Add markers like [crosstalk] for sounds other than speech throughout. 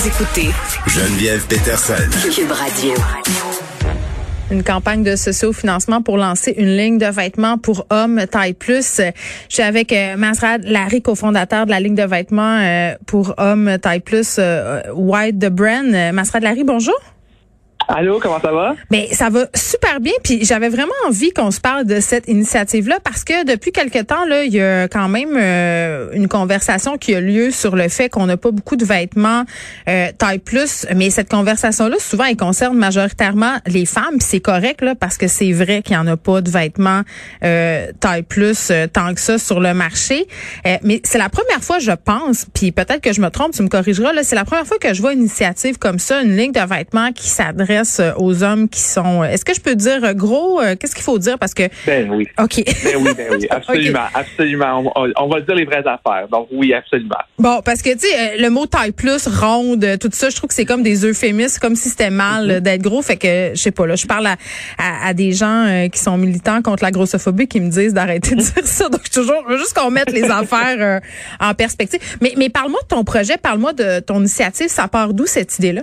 Vous écoutez Geneviève Peterson. Cube Radio. Une campagne de socio-financement pour lancer une ligne de vêtements pour hommes taille plus. Je suis avec euh, Masrad Larry, cofondateur de la ligne de vêtements euh, pour hommes taille plus euh, White the Brand. Masrad Larry, bonjour. Allô, comment ça va? Ben ça va super bien. Puis j'avais vraiment envie qu'on se parle de cette initiative-là parce que depuis quelque temps là, il y a quand même euh, une conversation qui a lieu sur le fait qu'on n'a pas beaucoup de vêtements euh, taille plus. Mais cette conversation-là, souvent, elle concerne majoritairement les femmes. C'est correct là parce que c'est vrai qu'il y en a pas de vêtements euh, taille plus tant que ça sur le marché. mais c'est la première fois, je pense. Puis peut-être que je me trompe, tu me corrigeras. Là, c'est la première fois que je vois une initiative comme ça, une ligne de vêtements qui s'adresse euh, aux hommes qui sont. Euh, est-ce que je peux dire euh, gros Qu'est-ce qu'il faut dire? Parce que Ben oui. Ok. Ben oui, ben oui, [laughs] absolument, absolument. On, va dire les vraies affaires. Donc oui, absolument. Bon, parce que tu sais, le mot taille plus, ronde, tout ça, je trouve que c'est comme des euphémismes, comme si c'était mal mm-hmm. d'être gros. Fait que je sais pas là, je parle à, des gens qui sont militants contre la grossophobie qui me disent d'arrêter de [laughs] dire ça. Donc toujours, juste qu'on mette les [laughs] affaires en perspective. Mais mais parle-moi de ton projet, parle-moi de ton initiative. Ça part d'où cette idée là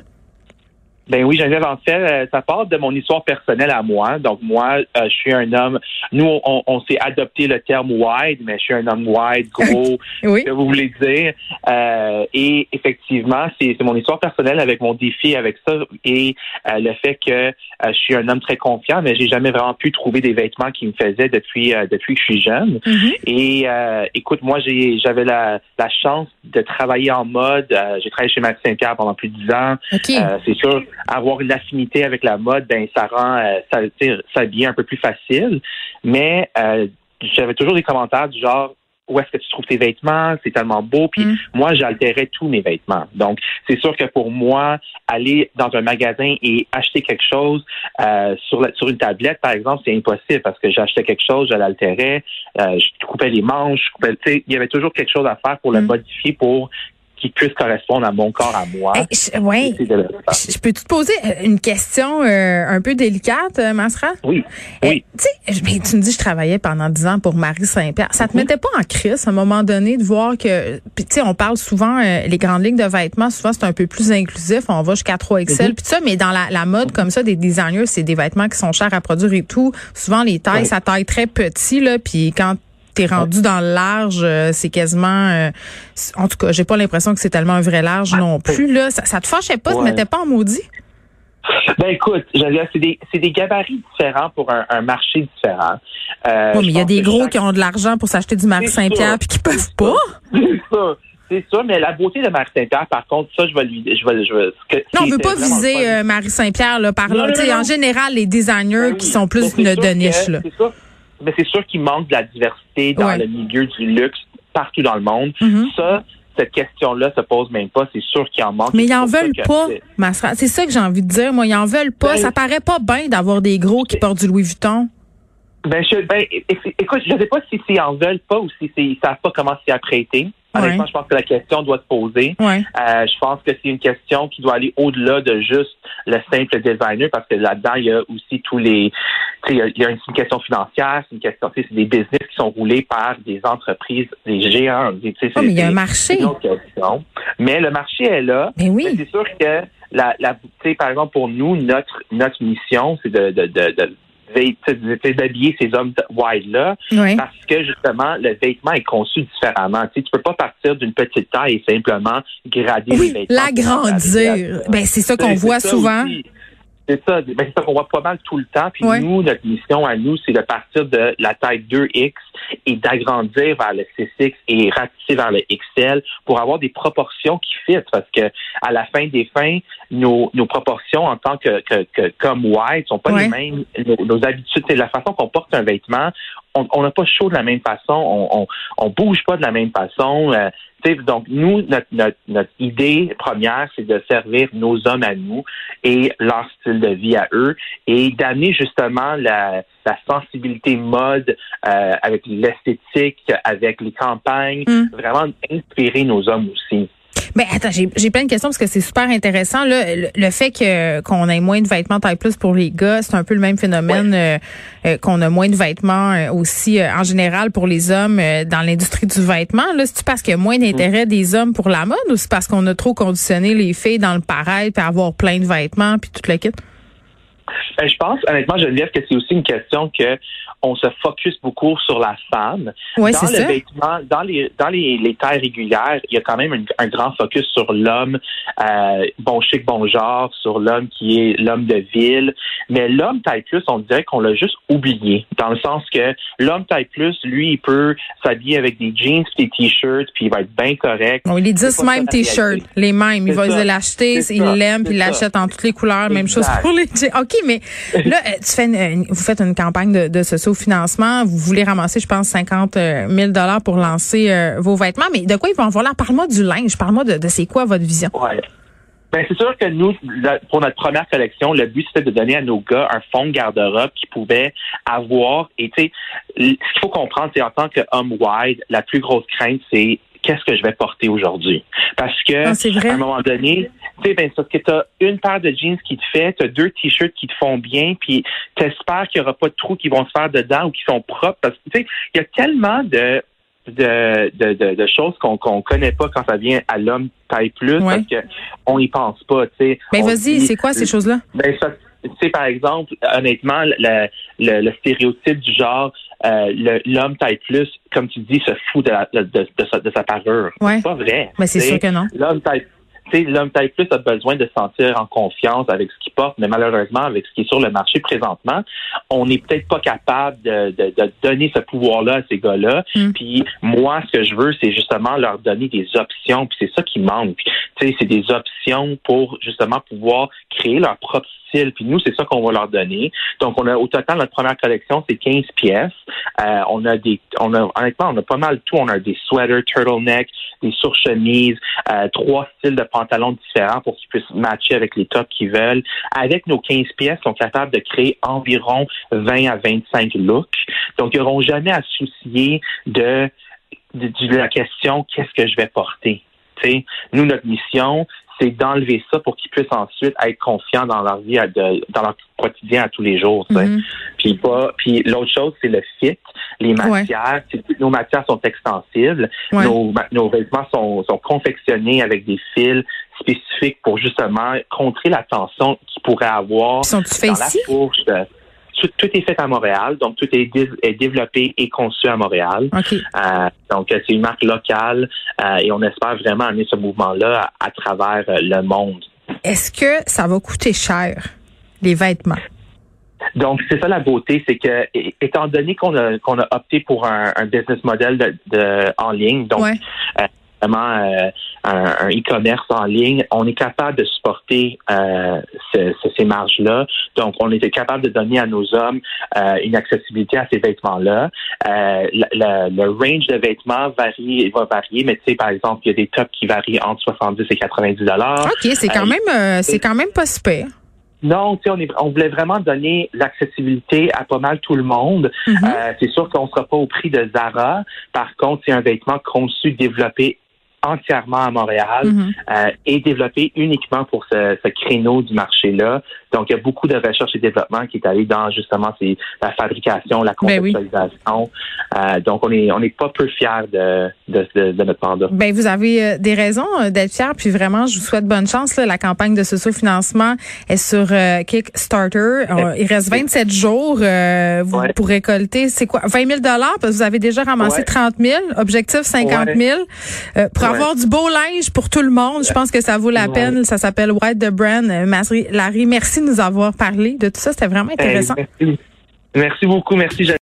ben oui, Geneviève, en fait, euh, ça part de mon histoire personnelle à moi. Donc moi, euh, je suis un homme. Nous, on, on s'est adopté le terme wide, mais je suis un homme wide, gros, [laughs] oui. que vous voulez dire. Euh, et effectivement, c'est mon histoire personnelle avec mon défi avec ça et le fait que je suis un homme très confiant, mais j'ai jamais vraiment pu trouver des vêtements qui me faisaient depuis depuis que je suis jeune. Mm-hmm. Et écoute, moi, j'avais la, la chance de travailler en mode. j'ai travaillé chez Max Saint-Pierre pendant plus de dix ans. c'est sûr avoir une affinité avec la mode, ben ça rend euh, ça, un peu plus facile. Mais euh, j'avais toujours des commentaires du genre où est-ce que tu trouves tes vêtements, c'est tellement beau. Puis mm. moi, j'altérais tous mes vêtements. Donc, c'est sûr que pour moi, aller dans un magasin et acheter quelque chose euh, sur, la, sur une tablette, par exemple, c'est impossible parce que j'achetais quelque chose, je l'altérais, euh, je coupais les manches, je coupais, il y avait toujours quelque chose à faire pour le mm. modifier pour qui puisse correspondre à mon corps, à moi. oui. Je, peux te poser euh, une question euh, un peu délicate, euh, Masra? Oui. oui. tu me dis, je travaillais pendant dix ans pour Marie Saint-Pierre. Ça te mettait pas en crise à un moment donné de voir que, tu sais, on parle souvent, les grandes lignes de vêtements, souvent c'est un peu plus inclusif, on va jusqu'à 3 XL, mhm. puis ça, mais dans la, mode comme ça, des designers, c'est des vêtements qui sont chers à produire et tout. Souvent, les tailles, ça taille très petit, là, puis quand t'es rendu dans le large, euh, c'est quasiment, euh, en tout cas, j'ai pas l'impression que c'est tellement un vrai large non plus. Là, ça, ça te fâchait pas, ouais. te mettais pas en maudit? Ben écoute, c'est des, des gabarits différents pour un, un marché différent. Euh, mais il y a des gros qui ont de l'argent pour s'acheter du Marie Saint-Pierre puis qui peuvent pas? [laughs] C'est ça. C'est ça, mais la beauté de Marie Saint-Pierre, par contre, ça, je vais lui, je vais, je vais, que, non, on veut pas viser euh, Marie Saint-Pierre, là, par là. En général, les designers ben qui sont plus de, niche, là. C'est ça mais c'est sûr qu'il manque de la diversité dans le milieu du luxe partout dans le monde. Mm-hmm. Ça, cette question-là se pose même pas. C'est sûr qu'il en manque. Mais ils en veulent pas, C'est ça que j'ai envie de dire. Moi, ils en veulent pas. Ben, ça paraît pas bien d'avoir des gros qui portent du Louis Vuitton. Ben, je, ben, écoute, je sais pas si ils en veulent pas ou si ils savent pas comment s'y apprêter. Honnêtement, je pense que la question doit se poser. Euh, je pense que c'est une question qui doit aller au-delà de juste le simple designer parce que là-dedans, il y a aussi tous les... Il y, a, une, question financière, c'est une question, c'est des business qui sont roulés par des entreprises, des géants. Des, oh, mais il y a un marché. Mais le marché est là. Mais oui. C'est sûr que la, la par exemple, pour nous, notre notre mission, c'est de, de, de d'habiller ces hommes wide-là parce que justement, le vêtement est conçu différemment. Tu ne peux pas partir d'une petite taille et simplement grader les vêtements. L'agrandir. Ben, c'est ça qu'on voit souvent. C'est ça, ben, c'est ça qu'on voit pas mal tout le temps. Puis nous, notre mission à nous, c'est de partir de la taille 2X et d'agrandir vers le 6X et ratisser vers le XL pour avoir des proportions qui fit. Parce que à la fin des fins, nos, nos proportions en tant que, que, que comme white sont pas les mêmes. Nos, habitudes, c'est la façon qu'on porte un vêtement on n'a pas chaud de la même façon, on, on, on, bouge pas de la même façon. Euh, donc, nous, notre, notre, notre idée première, c'est de servir nos hommes à nous et leur style de vie à eux et d'amener justement la, la sensibilité mode euh, avec l'esthétique, avec les campagnes, mm. vraiment inspirer nos hommes aussi. Ben attends, j'ai plein de questions parce que c'est super intéressant. Là, le, fait que qu'on ait moins de vêtements taille plus pour les gars, c'est un peu le même phénomène euh, euh, qu'on a moins de vêtements euh, aussi en général pour les hommes dans l'industrie du vêtement. Là, c'est parce qu'il y a moins d'intérêt mm. des hommes pour la mode ou c'est parce qu'on a trop conditionné les filles dans le pareil puis avoir plein de vêtements puis tout le kit? Ben, je pense, honnêtement, Geneviève, que c'est aussi une question que on se focus beaucoup sur la femme. Oui, dans le vêtement, dans les dans les, les, tailles régulières, il y a quand même un grand focus sur l'homme euh, bon chic, bon genre, sur l'homme qui est l'homme de ville. Mais l'homme taille plus, on dirait qu'on l'a juste oublié, dans le sens que l'homme taille plus, lui, il peut s'habiller avec des jeans, des t-shirts, puis il va être bien correct. Bon, il est 10 mêmes t-shirts, les mêmes. Il va l'acheter, il l'aime, puis il l'achète en toutes les couleurs. Même chose pour les jeans. OK, mais là, euh, tu fais vous faites une campagne de, de socio-financement. Vous voulez ramasser, je pense, 50 000 euh, dollars pour lancer euh, vos vêtements. Mais de quoi ils vont avoir là? Parle-moi du linge. Parle-moi de, de c'est quoi votre vision? Ouais. Ben, c'est sûr que nous, pour notre première collection, le but, c'était de donner à nos gars un fond de garde-robe qu'ils pouvaient avoir. Et tu sais, ce qu'il faut comprendre, c'est en tant qu'homme wide, la plus grosse crainte, c'est qu'est-ce que je vais porter aujourd'hui? Parce que ah, à un moment donné, tu sais, ben, parce que tu as une paire de jeans qui te fait, tu as deux t-shirts qui te font bien, puis tu espères qu'il n'y aura pas de trous qui vont se faire dedans ou qui sont propres. Parce que tu sais, il y a tellement de de, de, de, choses qu'on qu'on connaît pas quand ça vient à l'homme taille plus parce que on y pense pas, tu sais. Ben vas-y, c'est quoi ces choses-là? Ben ça, tu sais, par exemple, honnêtement, le, le, le stéréotype du genre euh, l'homme taille plus, comme tu dis, se fout de, la, de, de, sa, de sa parure. C'est pas vrai. Mais c'est sûr que non. L'homme taille l'homme taille plus a besoin de se sentir en confiance avec ce qu'il porte, mais malheureusement, avec ce qui est sur le marché présentement, on n'est peut-être pas capable de, de, de donner ce pouvoir-là à ces gars-là. Mm. Puis moi, ce que je veux, c'est justement leur donner des options, puis c'est ça qui manque. Tu sais, c'est des options pour justement pouvoir créer leur propre style. Puis nous, c'est ça qu'on va leur donner. Donc, on a au total notre première collection, c'est 15 pièces. Euh, on a des, on a honnêtement, on a pas mal de tout. On a des sweaters, turtleneck, des surchemises, euh, trois styles de pantalons différents pour qu'ils puissent matcher avec les tops qu'ils veulent. Avec nos 15 pièces, ils sont capables de créer environ 20 à 25 looks. Donc, ils n'auront jamais à se soucier de, la question qu'est-ce que je vais porter? Nous, notre mission, c'est d'enlever ça pour qu'ils puissent ensuite être confiants dans leur vie, dans leur quotidien à tous les jours. Mm-hmm. Puis pas, puis l'autre chose, c'est le fit, les matières. Nos matières sont extensibles. Nos, nos, vêtements sont, sont confectionnés avec des fils spécifiques pour justement contrer la tension qu'ils pourraient avoir dans la fourche tout, est fait à Montréal, donc tout est, développé et conçu à Montréal. Euh, donc c'est une marque locale euh, et on espère vraiment amener ce mouvement-là à, travers euh, le monde. Est-ce que ça va coûter cher, les vêtements? Donc, c'est ça la beauté, c'est que étant donné qu'on a qu'on a opté pour un, business model de, en ligne, donc vraiment euh, un, e-commerce en ligne, on est capable de supporter euh, ces marges-là. Donc, on était capable de donner à nos hommes euh, une accessibilité à ces vêtements-là. le range de vêtements varie, va varier, mais tu sais, par exemple, il y a des tops qui varient entre 70 et 90 dollars. Ok, c'est quand même, c'est quand même pas super. Non, on, on voulait vraiment donner l'accessibilité à pas mal tout le monde. Mm-hmm. c'est sûr qu'on ne sera pas au prix de Zara. Par contre, c'est un vêtement conçu, développé entièrement à Montréal mm-hmm. euh, et développé uniquement pour ce, ce créneau du marché-là. Donc, il y a beaucoup de recherche et développement qui est allé dans justement c'est la fabrication, la ben conceptualisation. Euh, donc, on est on n'est pas peu fiers de, de, de, notre mandat. Ben, vous avez euh, des raisons euh, d'être fiers. Puis vraiment, je vous souhaite bonne chance. Là. La campagne de socio-financement est sur Kickstarter. il reste 27 jours pour récolter. C'est quoi 20 000 dollars parce que vous avez déjà ramassé 30 000. Objectif 50 000. Pour avoir du beau linge pour tout le monde, je pense que ça vaut la peine. Ça s'appelle White the Brand. Larry, merci de nous avoir parlé de tout ça. C'était vraiment intéressant. merci. merci beaucoup. Merci,